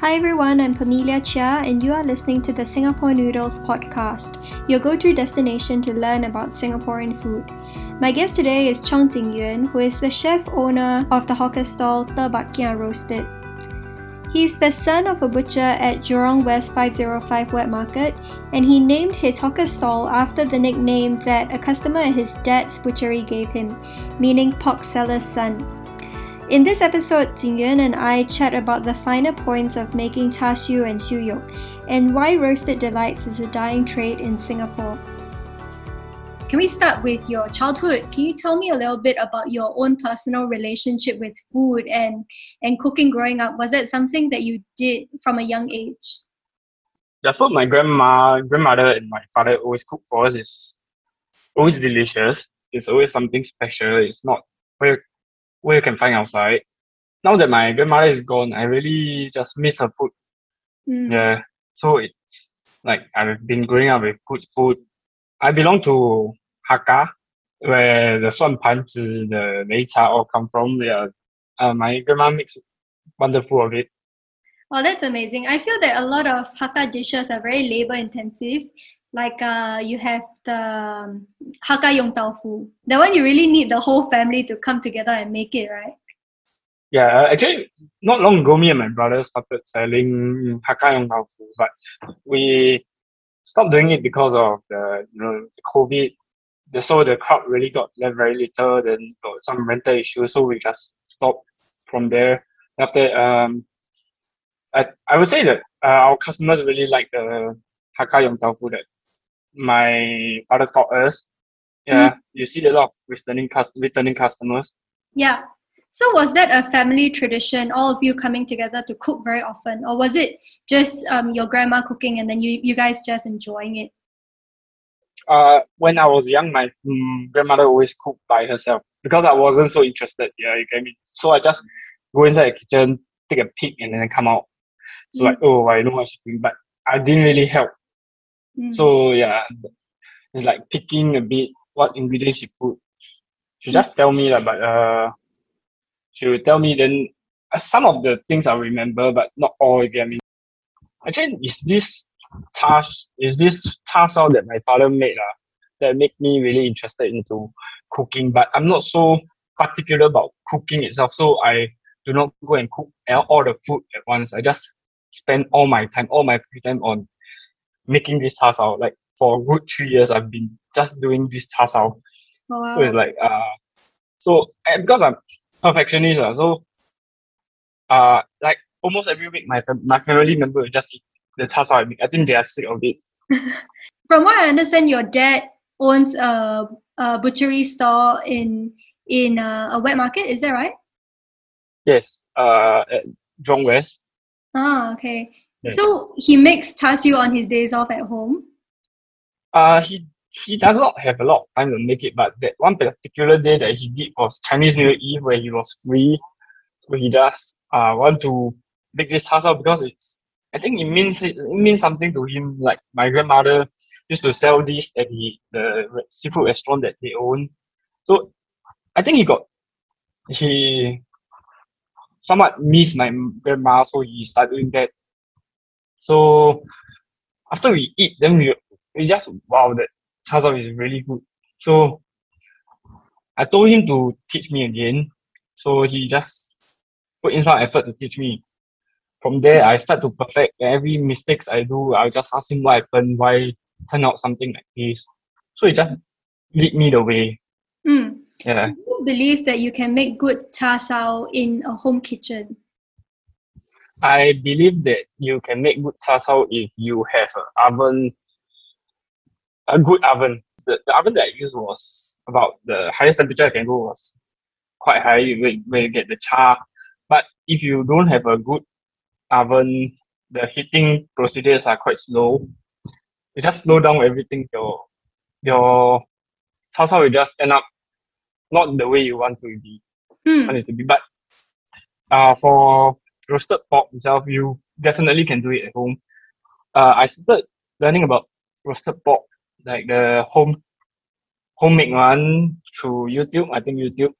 Hi everyone, I'm Pamelia Chia, and you are listening to the Singapore Noodles podcast, your go to destination to learn about Singaporean food. My guest today is Chong Jin Yuan, who is the chef owner of the hawker stall Te Bak Kia Roasted. He's the son of a butcher at Jurong West 505 Wet Market, and he named his hawker stall after the nickname that a customer at his dad's butchery gave him, meaning pork seller's son. In this episode, Jin Yuan and I chat about the finer points of making char siu and siu yok, and why roasted delights is a dying trade in Singapore. Can we start with your childhood? Can you tell me a little bit about your own personal relationship with food and, and cooking growing up? Was that something that you did from a young age? The food my grandma, grandmother and my father always cook for us is always delicious. It's always something special. It's not where where you can find outside. Now that my grandmother is gone, I really just miss her food. Mm. Yeah. So it's like I've been growing up with good food. I belong to Hakka, where the suan panzi, the mei cha all come from. Yeah. Uh, my grandma makes wonderful of it. Oh, that's amazing. I feel that a lot of Hakka dishes are very labor intensive. Like uh, you have the um, Hakka Yong Tau Fu. That one you really need the whole family to come together and make it, right? Yeah, uh, actually, not long ago, me and my brother started selling Hakka Yong Tau Fu, but we stopped doing it because of the you know the COVID. The, so the crowd really got left very little. Then got some rental issues, so we just stopped from there. After um, I I would say that uh, our customers really like the Hakka Yong Tau Fu that my father taught us. Yeah, you see a lot of returning cus- returning customers. Yeah. So was that a family tradition, all of you coming together to cook very often? Or was it just um, your grandma cooking and then you, you guys just enjoying it? Uh, when I was young, my mm, grandmother always cooked by herself because I wasn't so interested. Yeah, you get me. So I just go inside the kitchen, take a peek, and then come out. So Mm. like, oh, I know what she's doing, but I didn't really help. Mm. So yeah, it's like picking a bit what ingredients she put. She just tell me that, but uh, she will tell me then uh, some of the things I remember, but not all. Me? Actually, is this task is this task out that my father made uh, that make me really interested into cooking. But I'm not so particular about cooking itself, so I do not go and cook all the food at once. I just spend all my time, all my free time on making this task out. Like for a good three years, I've been just doing this task out. Oh, wow. So it's like uh, so because I'm perfectionist, uh, so uh, like almost every week, my fam- my family member will just eat the task out I think they are sick of it. From what I understand, your dad owns a, a butchery store in in a, a wet market. Is that right? Yes, uh, at Jurong West. Ah, okay. Yeah. So he makes char siu on his days off at home. Uh, he he does not have a lot of time to make it, but that one particular day that he did was Chinese New Year Eve, where he was free. So he does uh want to make this task out because it's I think it means it, it means something to him. Like my grandmother used to sell this at the the seafood restaurant that they own. So I think he got he somewhat missed my grandma, so he started doing that. So after we eat, then we we just wow that char is really good. So I told him to teach me again. So he just put in some effort to teach me. From there, I start to perfect every mistakes I do. I'll just ask him what happened, why turn out something like this. So he just lead me the way. Hmm. Yeah. Do you believe that you can make good char in a home kitchen? I believe that you can make good siu if you have an oven, a good oven. The, the oven that I used was about the highest temperature I can go was quite high where, you get the char. But if you don't have a good oven, the heating procedures are quite slow. You just slow down everything. Your your siu will just end up not the way you want to be Hmm. want it to be. But uh, for roasted pork itself, you definitely can do it at home. Uh, I started learning about roasted pork, like the home homemade one through YouTube. I think YouTube.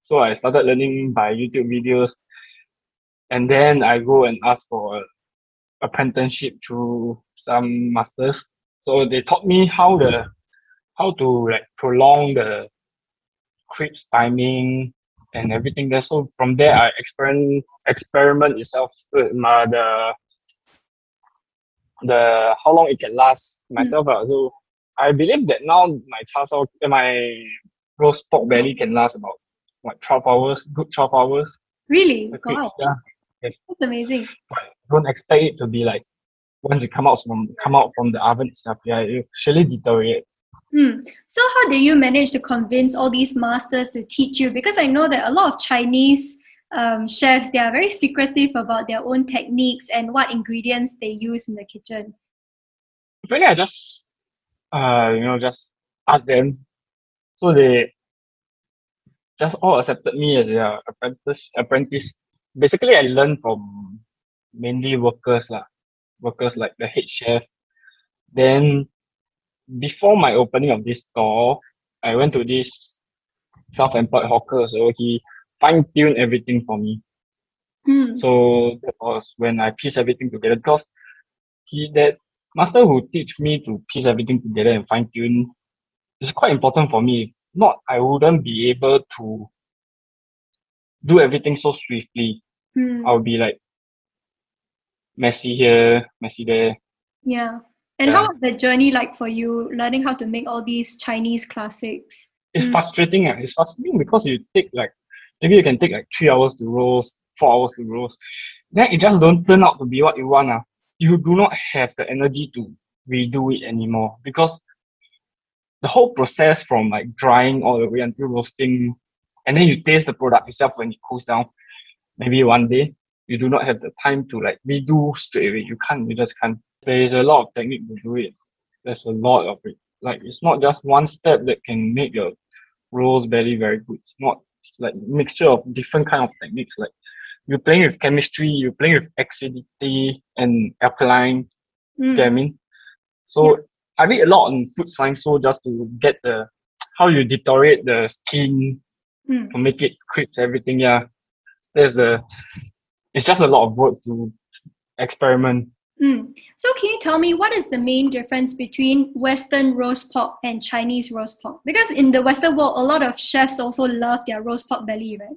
So I started learning by YouTube videos. and then I go and ask for apprenticeship through some masters. So they taught me how the how to like prolong the crisp timing and everything there. So from there, I experiment experiment itself with my, the the how long it can last myself. Mm. So I believe that now my char siu, my roast pork belly can last about like twelve hours, good twelve hours. Really? Wow. Yeah. Yes. That's amazing. But don't expect it to be like once it come out from come out from the oven itself, yeah, it actually deteriorate. Hmm. So how do you manage to convince all these masters to teach you? Because I know that a lot of Chinese um, chefs they are very secretive about their own techniques and what ingredients they use in the kitchen. Really, I just uh, you know just ask them, so they just all accepted me as their apprentice. Apprentice. Basically, I learned from mainly workers lah, workers like the head chef. Then before my opening of this store, I went to this self-employed hawker. So he fine-tuned everything for me. Mm. So that was when I pieced everything together. Because he that master who teach me to piece everything together and fine-tune is quite important for me. If not, I wouldn't be able to do everything so swiftly. Mm. I'll be like messy here, messy there. Yeah. And yeah. how was the journey like for you, learning how to make all these Chinese classics? It's mm. frustrating. Uh. It's frustrating because you take like, maybe you can take like three hours to roast, four hours to roast. Then it just don't turn out to be what you want. Uh. You do not have the energy to redo it anymore because the whole process from like drying all the way until roasting, and then you taste the product itself when it cools down, maybe one day, you do not have the time to like redo straight away. You can't, you just can't there is a lot of technique to do it. There's a lot of it. Like it's not just one step that can make your roast belly very good. It's not it's like mixture of different kind of techniques. Like you're playing with chemistry, you're playing with acidity and alkaline. Mm. So yeah. I read a lot on food science, so just to get the how you deteriorate the skin mm. to make it crisp, everything. Yeah, there's a. It's just a lot of work to experiment. Mm. So can you tell me what is the main difference between Western roast pork and Chinese roast pork? Because in the Western world, a lot of chefs also love their roast pork belly, right?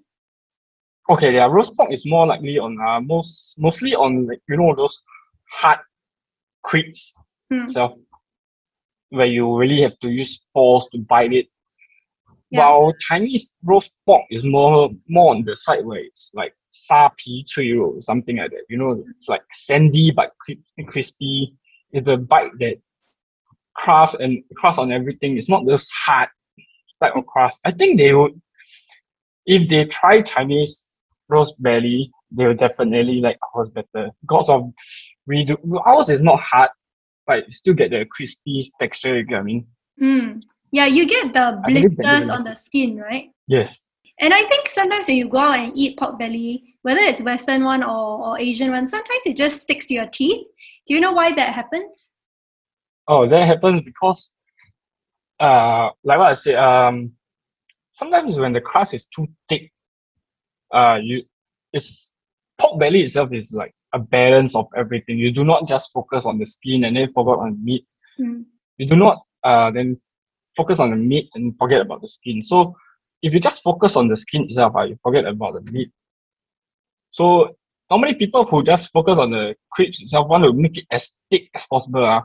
Okay, their roast pork is more likely on uh, most mostly on like you know those hard crisps mm. so where you really have to use force to bite it. Yeah. While Chinese roast pork is more more on the side where it's like sa pi something like that. You know, it's like sandy but crispy. It's the bite that crust and crust on everything. It's not those hard type of crust. I think they would, if they try Chinese roast belly, they will definitely like ours better. Because of we do ours is not hard, but still get the crispy texture. You get what I mean? Mm. Yeah, you get the blisters on the skin, right? Yes. And I think sometimes when you go out and eat pork belly, whether it's Western one or, or Asian one, sometimes it just sticks to your teeth. Do you know why that happens? Oh, that happens because, uh, like what I said, um, sometimes when the crust is too thick, uh, you it's pork belly itself is like a balance of everything. You do not just focus on the skin and then forget on the meat. Mm. You do not uh then focus on the meat and forget about the skin. So if you just focus on the skin itself, uh, you forget about the meat. So normally people who just focus on the crisps itself want to make it as thick as possible. Uh,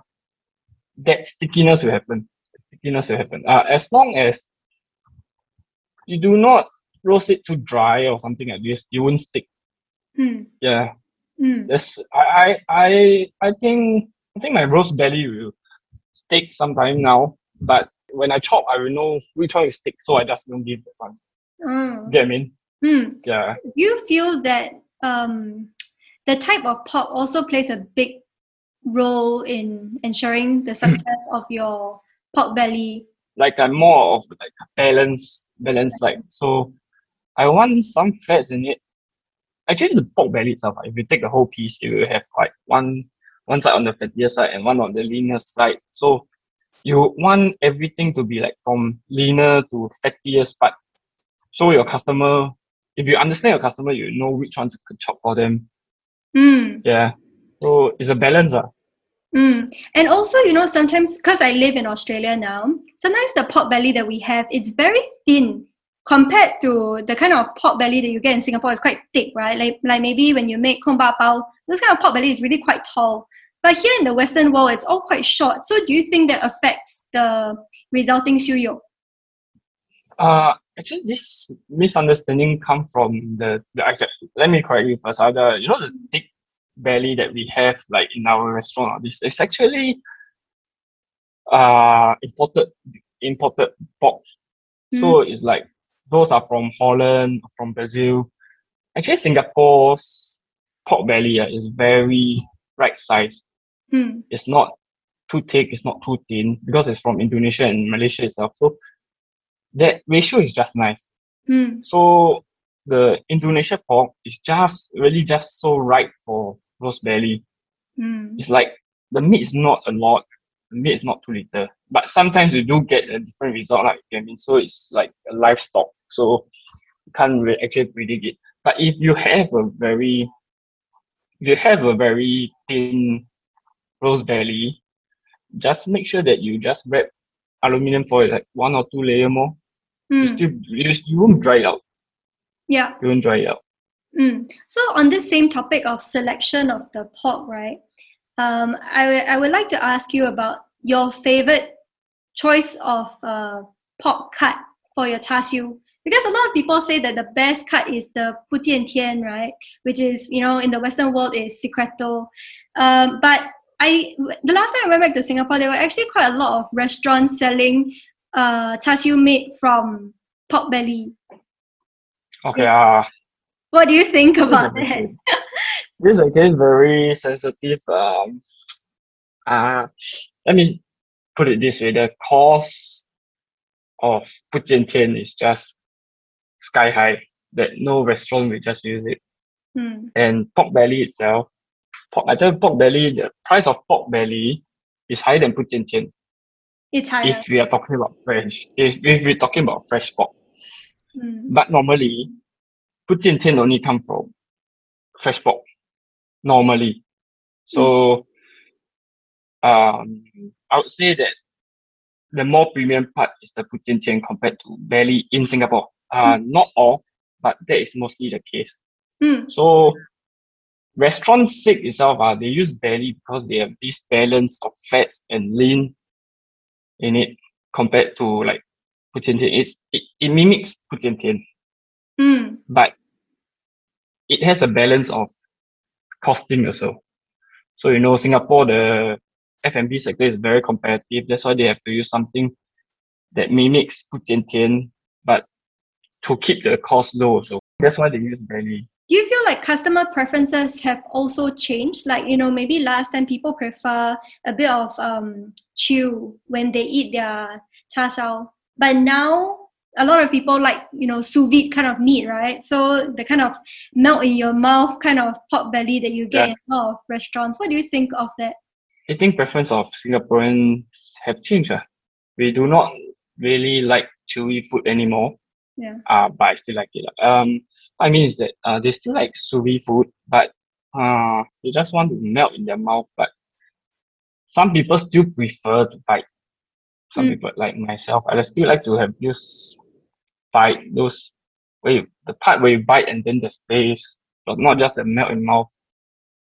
that stickiness will happen. Stickiness will happen. Uh, as long as you do not roast it too dry or something like this, you won't stick. Hmm. Yeah. Hmm. That's I, I I think I think my roast belly will stick sometime now, but when I chop, I will know which one is stick, so I just don't give that one. Mm. Get I mean? Mm. Yeah. Do you feel that um, the type of pork also plays a big role in ensuring the success of your pork belly? Like I'm more of like a balance balance side. So I want some fats in it. Actually, the pork belly itself, if you take the whole piece, you will have like one one side on the fattier side and one on the leaner side. So you want everything to be like from leaner to fattiest part. So your customer if you understand your customer, you know which one to chop for them. Mm. Yeah. So it's a balance. Uh. Mm. And also, you know, sometimes because I live in Australia now, sometimes the pork belly that we have it's very thin compared to the kind of pork belly that you get in Singapore. It's quite thick, right? Like like maybe when you make kong ba bao, those kind of pork belly is really quite tall. But here in the Western world, it's all quite short. So do you think that affects the resulting xiu Uh, actually, this misunderstanding come from the, the let me correct you first. Uh, the, you know the thick belly that we have like in our restaurant this is actually uh imported imported pork mm. so it's like those are from holland from brazil actually singapore's pork belly uh, is very right size mm. it's not too thick it's not too thin because it's from indonesia and malaysia itself so that ratio is just nice mm. so the Indonesia pork is just really just so right for roast belly. Mm. It's like the meat is not a lot, the meat is not too little, but sometimes you do get a different result. Like I mean, so it's like a livestock, so you can't really actually predict it. But if you have a very, if you have a very thin roast belly, just make sure that you just wrap aluminium foil like one or two layer more. Mm. You still you, you won't dry it out. Yeah. You won't dry it out. Mm. So on this same topic of selection of the pork, right? Um, I, I would like to ask you about your favorite choice of uh, pork cut for your char siu. Because a lot of people say that the best cut is the bu jian tian, right? Which is, you know, in the Western world is secreto. Um, but I, the last time I went back to Singapore, there were actually quite a lot of restaurants selling uh, char siu made from pork belly. Okay, uh, what do you think about that? this is again very sensitive. Um, uh, let me put it this way: the cost of Bu jian is just sky high. That no restaurant will just use it. Hmm. And pork belly itself, pork, I tell pork belly, the price of pork belly is higher than Pujian It's higher. If we are talking about fresh, if, if we're talking about fresh pork. Hmm. But normally, 不见天 only come from fresh pork normally. So um, I would say that the more premium part is the 不见天 compared to belly in Singapore. Uh, mm. Not all, but that is mostly the case. Mm. So Restaurant Sick itself, uh, they use belly because they have this balance of fats and lean in it compared to like Putian It's, it, it mimics Putian mm. but it has a balance of costing also. So, you know, Singapore, the F&B sector is very competitive. That's why they have to use something that mimics Putian but to keep the cost low. So that's why they use belly. Do you feel like customer preferences have also changed? Like, you know, maybe last time people prefer a bit of um, chew when they eat their char siu. But now a lot of people like you know sous vide kind of meat, right? So the kind of melt in your mouth kind of pork belly that you get yeah. in a lot of restaurants. What do you think of that? I think preference of Singaporeans have changed. Uh. We do not really like chewy food anymore. Yeah. Uh, but I still like it. Um, I mean is that uh, they still like sous food, but uh, they just want to melt in their mouth. But some people still prefer to bite. Some mm. people like myself, I still like to have this bite, those where you, the part where you bite and then the space, but not just the melt in mouth.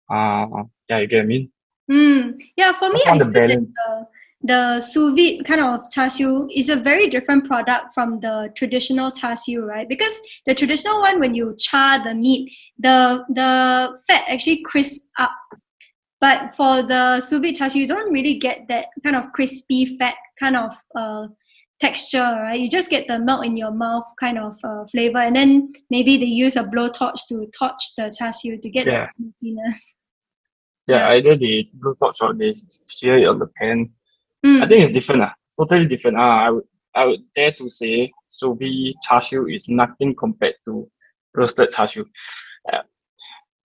Uh, yeah, you get what I mean? Mm. Yeah, for me, I the balance. The, the sous vide kind of char siu is a very different product from the traditional char siu, right? Because the traditional one, when you char the meat, the the fat actually crisp up. But for the sous vide char siu, you don't really get that kind of crispy fat kind of uh, texture, right? You just get the melt in your mouth kind of uh, flavor, and then maybe they use a blowtorch to torch the char siu to get yeah. the smokiness. Yeah, yeah, either they blowtorch or they sear it on the pan. Mm. I think it's different. Uh. It's totally different. Uh, I would I would dare to say sous vide char siu is nothing compared to roasted char siu. Uh,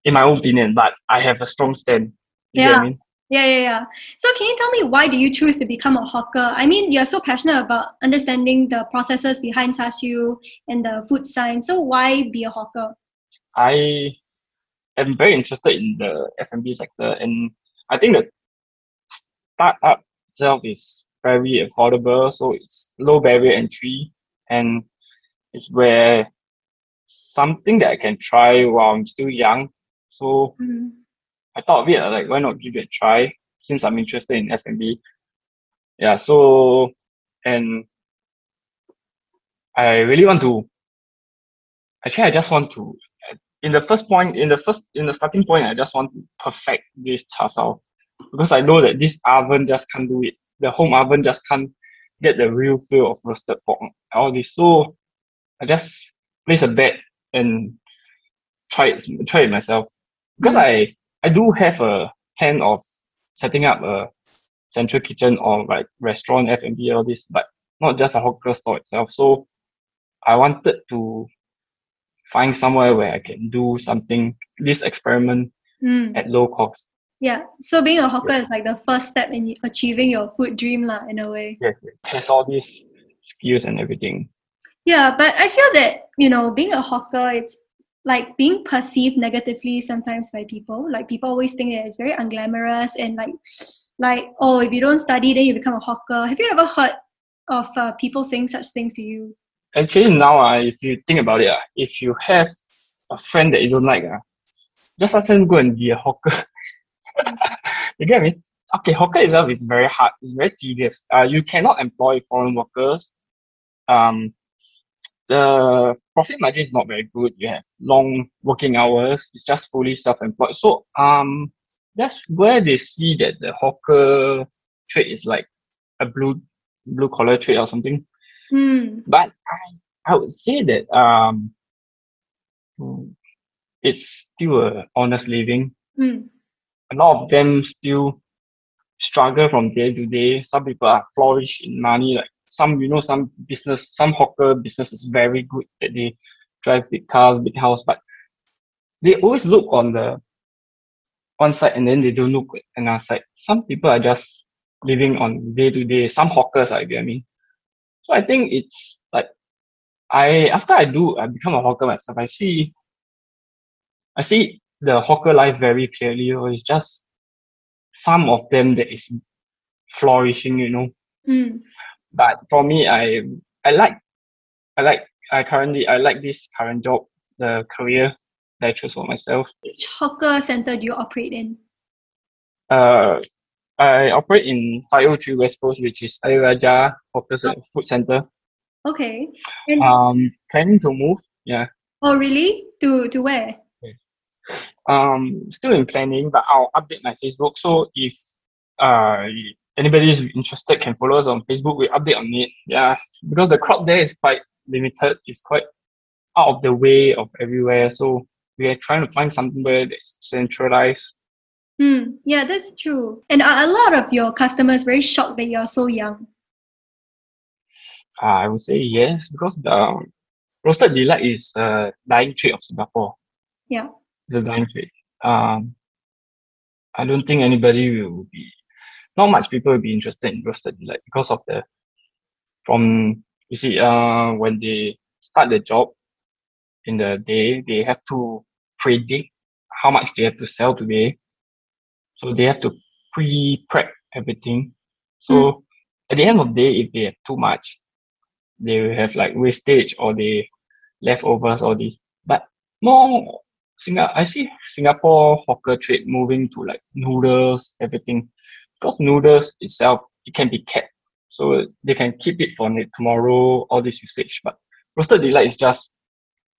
in my own opinion, but I have a strong stand. You yeah. I mean? Yeah, yeah, yeah. So can you tell me why do you choose to become a hawker? I mean, you're so passionate about understanding the processes behind char siu and the food science. So why be a hawker? I am very interested in the F&B sector and I think the startup itself is very affordable, so it's low barrier entry and it's where something that I can try while I'm still young. So Mm. I thought of it, like why not give it a try since I'm interested in F&B. Yeah, so and I really want to actually I just want to in the first point in the first in the starting point I just want to perfect this char because I know that this oven just can't do it. The home oven just can't get the real feel of roasted pork all this. So I just place a bet and try it try it myself because I I do have a plan of setting up a central kitchen or like restaurant F and B all this, but not just a hawker store itself. So I wanted to find somewhere where I can do something this experiment Mm. at low cost. Yeah. So being a hawker is like the first step in achieving your food dream, lah, in a way. Yes, yes. test all these skills and everything. Yeah, but I feel that, you know, being a hawker, it's like being perceived negatively sometimes by people. Like people always think that it's very unglamorous and like, like oh, if you don't study, then you become a hawker. Have you ever heard of uh, people saying such things to you? Actually, now uh, if you think about it, uh, if you have a friend that you don't like, uh, just ask them go and be a hawker. you get me? Okay, hawker itself is very hard. It's very tedious. Uh, you cannot employ foreign workers. Um, the profit margin is not very good. You have long working hours. It's just fully self-employed. So um, that's where they see that the hawker trade is like a blue blue collar trade or something. Hmm. But I I would say that um, it's still a honest living. Hmm. A lot of them still struggle from day to day. Some people are flourish in money. Like some, you know, some business, some hawker business is very good that they drive big cars, big house, but they always look on the one side and then they don't look at another side. Some people are just living on day to day. Some hawkers, I get me. So I think it's like I after I do I become a hawker myself. I see I see the hawker life very clearly. Or it's just some of them that is flourishing, you know. Hmm. But for me, I I like I like I currently I like this current job, the career that I chose for myself. Which hawker center do you operate in? Uh, I operate in 503 West Coast, which is Ayer Rajah Hawker Cen- Food Center. Okay. And, Um, planning to move. Yeah. oh, really? To to where? Um, still in planning, but I'll update my Facebook. So if uh anybody is interested, can follow us on Facebook. We update on it. Yeah, because the crowd there is quite limited. It's quite out of the way of everywhere. So we are trying to find something where that's centralized. Hmm. Yeah, that's true. And are a lot of your customers very shocked that you're so young? Uh, I would say yes, because the um, roasted delight is a dying trade of Singapore. Yeah. It's a dying trade. Um, I don't think anybody will be, not much people will be interested in roasted delight because of the, from, you see, uh, when they start the job in the day, they have to predict how much they have to sell today. So they have to pre-prep everything. So at the end of the day, if they have too much, they will have like wastage or they leftovers or this. But more Singa- I see Singapore hawker trade moving to like noodles, everything. Because noodles itself, it can be kept. So they can keep it for tomorrow, all this usage. But roasted delight is just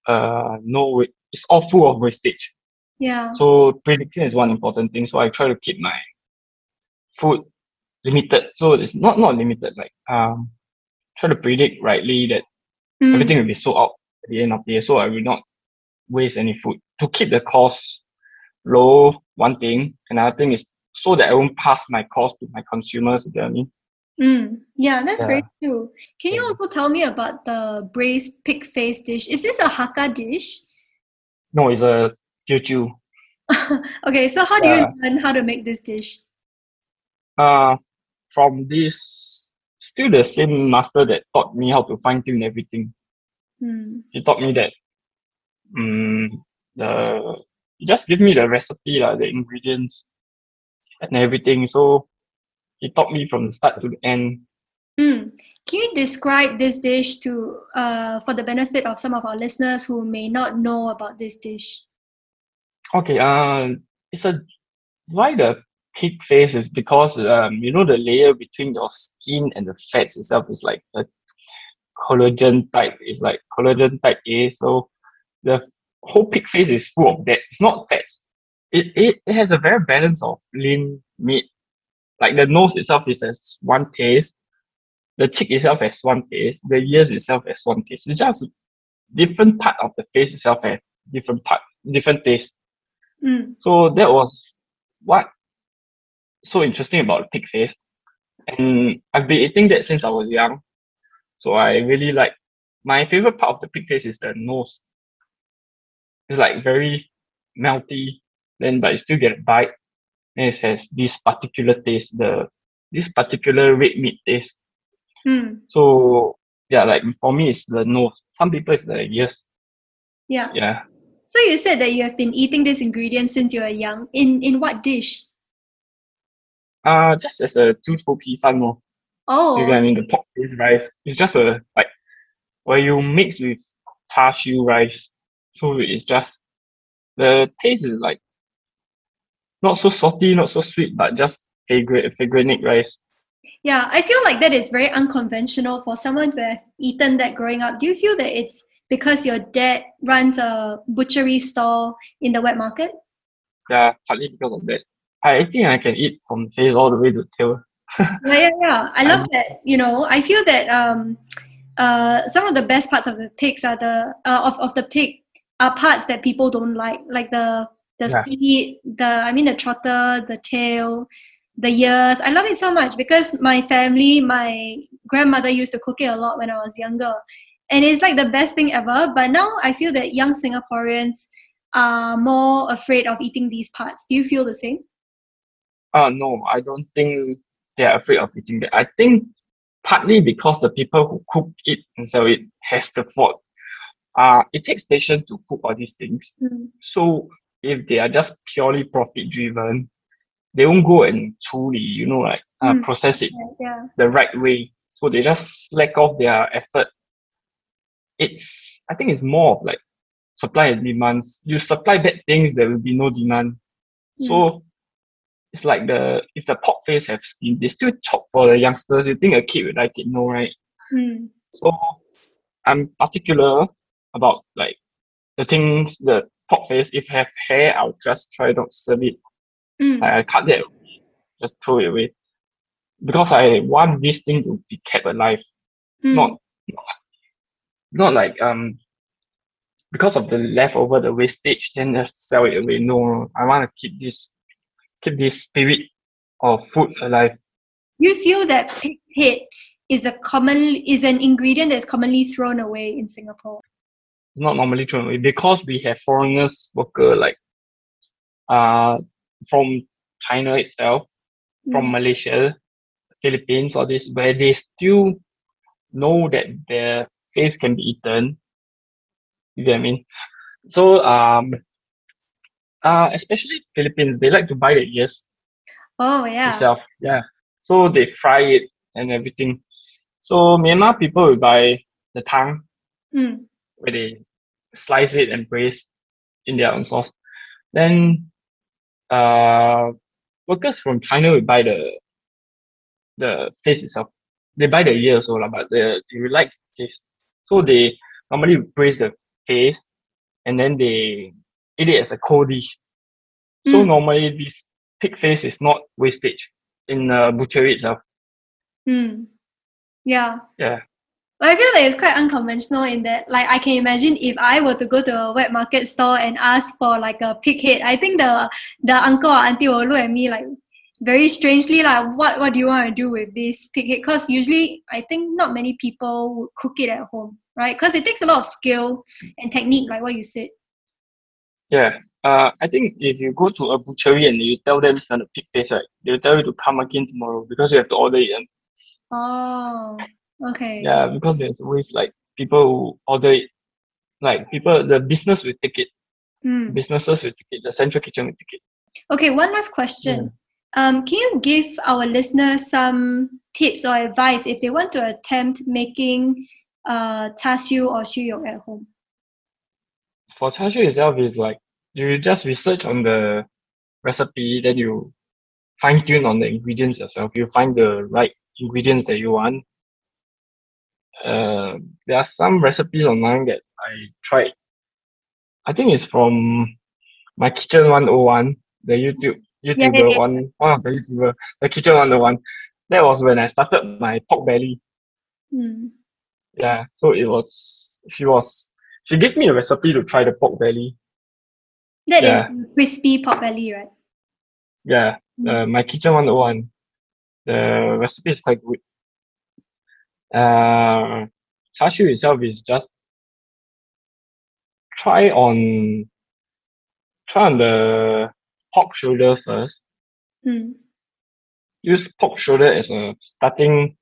uh no it's all full of wastage. Yeah. So predicting is one important thing. So I try to keep my food limited. So it's not not limited, like um try to predict rightly that Hmm. everything will be sold out at the end of the year. So I will not waste any food. To keep the cost low, one thing. Another thing is so that I won't pass my cost to my consumers, you get what I mean? Mm, yeah, that's very Yeah. true. Can you also tell me about the braised pig face dish? Is this a Hakka dish? No, it's a Teochew. okay, so how do you learn how to make this dish? uh, from this, still the same master that taught me how to fine tune everything. Mm. He taught me that um, the he just give me the recipe, like, the ingredients and everything. So he taught me from the start to the end. Mm. Can you describe this dish to uh, for the benefit of some of our listeners who may not know about this dish? Okay, um, it's a why the pig face is because um, you know the layer between your skin and the fats itself is like a collagen type. It's like collagen type A. So the whole pig face is full of that. It's not fats. It, it, it has a very balance of lean meat. Like the nose itself is as one taste, the cheek itself has one taste, the ears itself has one taste. It's just different part of the face itself has different part, different taste. Mm. So that was what so interesting about the pig face. And I've been eating that since I was young. So I really like my favorite part of the pig face is the nose. It's like very melty, then but you still get a bite. And it has this particular taste, the this particular red meat taste. Hmm. So yeah, like for me it's the nose. Some people it's the ears. Yeah. Yeah. So you said that you have been eating this ingredient since you were young. In in what dish? Uh just as a juice pisang. Oh. You know I mean? The pork based rice. It's just a like where you mix with char siu rice. So it's just the taste is like not so salty, not so sweet, but just fragrant rice. yeah. I feel like that is very unconventional for someone to have eaten that growing up. Do you feel that it's because your dad runs a butchery stall in the wet market? Yeah, partly because of that. I think I can eat from face all the way to tail. yeah, yeah, yeah. I love that. You know, I feel that um, uh, some of the best parts of the pigs are the uh, of of the pig are parts that people don't like, like the the Yeah. feet, the I mean the trotter, the tail, the ears. I love it so much because my family, my grandmother used to cook it a lot when I was younger, and it's like the best thing ever. But now I feel that young Singaporeans are more afraid of eating these parts. Do you feel the same? Uh no, I don't think they're afraid of eating that. I think partly because the people who cook it and sell it has the fault. Uh it takes patience to cook all these things. Mm. So if they are just purely profit driven, they won't go and truly, you know, like uh, Mm. process it Yeah. the right way. So they just slack off their effort. It's I think it's more of like supply and demands. You supply bad things, there will be no demand. So it's like the if the pork face have skin, they still chop for the youngsters. You think a kid would like it? No, right? Mm. So I'm particular about like the things the pork face. If have hair, I'll just try not to serve it. Mm. I, I cut that away, just throw it away. Because I want this thing to be kept alive, Mm. not not, not like um because of the leftover the wastage, then just sell it away. No, I want to keep this keep this spirit of food alive. you feel that pig's head is a common is an ingredient that's commonly thrown away in Singapore. It's not normally thrown away because we have foreigners worker like uh from China itself, from Mm. Malaysia, Philippines, all this, where they still know that their face can be eaten. You get what I mean? So um uh especially Philippines, they like to buy the ears Oh yeah. itself. Yeah. So they fry it and everything. So Myanmar people will buy the tongue Mm. Where they slice it and braise in their own sauce. Then uh workers from China will buy the the face itself. They buy the ear also, lah, but they, they like the face. So they normally braise the face and then they eat it as a cold dish. So Mm. normally this pig face is not wastage in uh, butchery itself. Mm. Yeah. Yeah. But I feel that it's quite unconventional in that, like, I can imagine if I were to go to a wet market store and ask for like a pig head, I think the the uncle or auntie will look at me like very strangely, like, what what do you want to do with this pig head? Because usually, I think not many people would cook it at home, right? Because it takes a lot of skill and technique, like what you said. Yeah. uh, I think if you go to a butchery and you tell them it's gonna pig face, right, they'll tell you to come again tomorrow because you have to order it. And, Oh, okay. yeah, because there's always like people who order it, like people, the business will take it, Mm. businesses will take it, the central kitchen will take it. Okay, one last question. Um, can you give our listeners some tips or advice if they want to attempt making uh, char siu or siu yok at home? For char siu itself is like you just research on the recipe, then you fine tune on the ingredients yourself. You find the right ingredients that you want. Uh, there are some recipes online that I tried. I think it's from my kitchen 101, the YouTube YouTuber yeah. one one of the YouTuber, the kitchen 101. That was when I started my pork belly. Mm. Yeah, so it was she was she gave me a recipe to try the pork belly. That is Yeah. crispy pork belly, right? Yeah, uh, my kitchen 101. The recipe is quite good. Uh, char itself is just try on try on the pork shoulder first. Mm. Use pork shoulder as a starting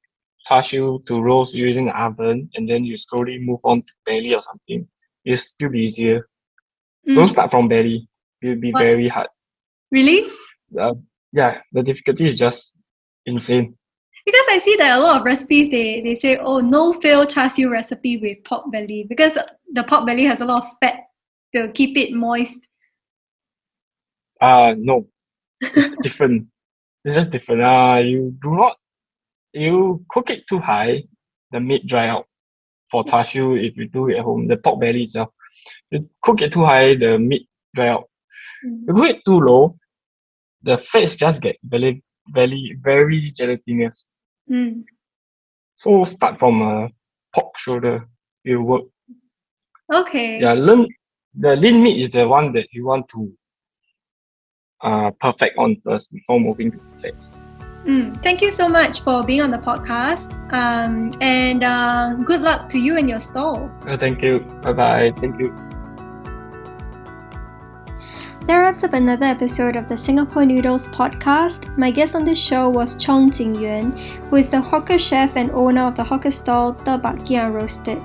siu to roast using the oven, and then you slowly move on to belly or something. It'll still be easier. Mm. Don't start from belly. It'll be What? very hard. Really? Uh, yeah, the difficulty is just insane. Because I see that a lot of recipes they, they say, oh, no fail char siu recipe with pork belly because the pork belly has a lot of fat to keep it moist. Uh no. It's different. It's just different. Uh you do not you cook it too high, the meat dry out. For char siu, if you do it at home, the pork belly itself. You cook it too high, the meat dry out. Mm. You cook it too low, the fats just get very very very gelatinous. Mm. So start from a pork shoulder. It will work. Okay. Yeah, learn the lean meat is the one that you want to uh perfect on first before moving to the fats. Mm. Thank you so much for being on the podcast. Um, and uh, good luck to you and your stall. Uh, thank you. Bye bye. Thank you. That wraps up another episode of the Singapore Noodles podcast. My guest on this show was Chong Jin Yuan, who is the hawker chef and owner of the hawker stall Te Bak Kia Roasted.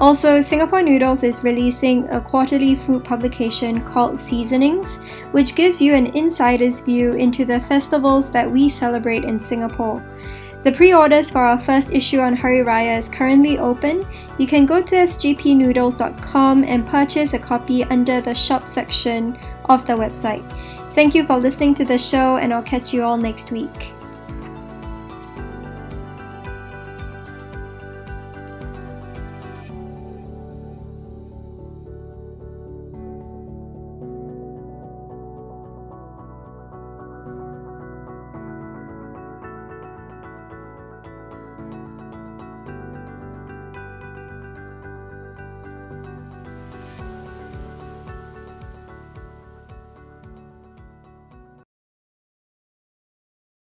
Also, Singapore Noodles is releasing a quarterly food publication called Seasonings, which gives you an insider's view into the festivals that we celebrate in Singapore. The pre orders for our first issue on Hari Raya is currently open. You can go to sgpnoodles.com and purchase a copy under the shop section of the website. Thank you for listening to the show, and I'll catch you all next week.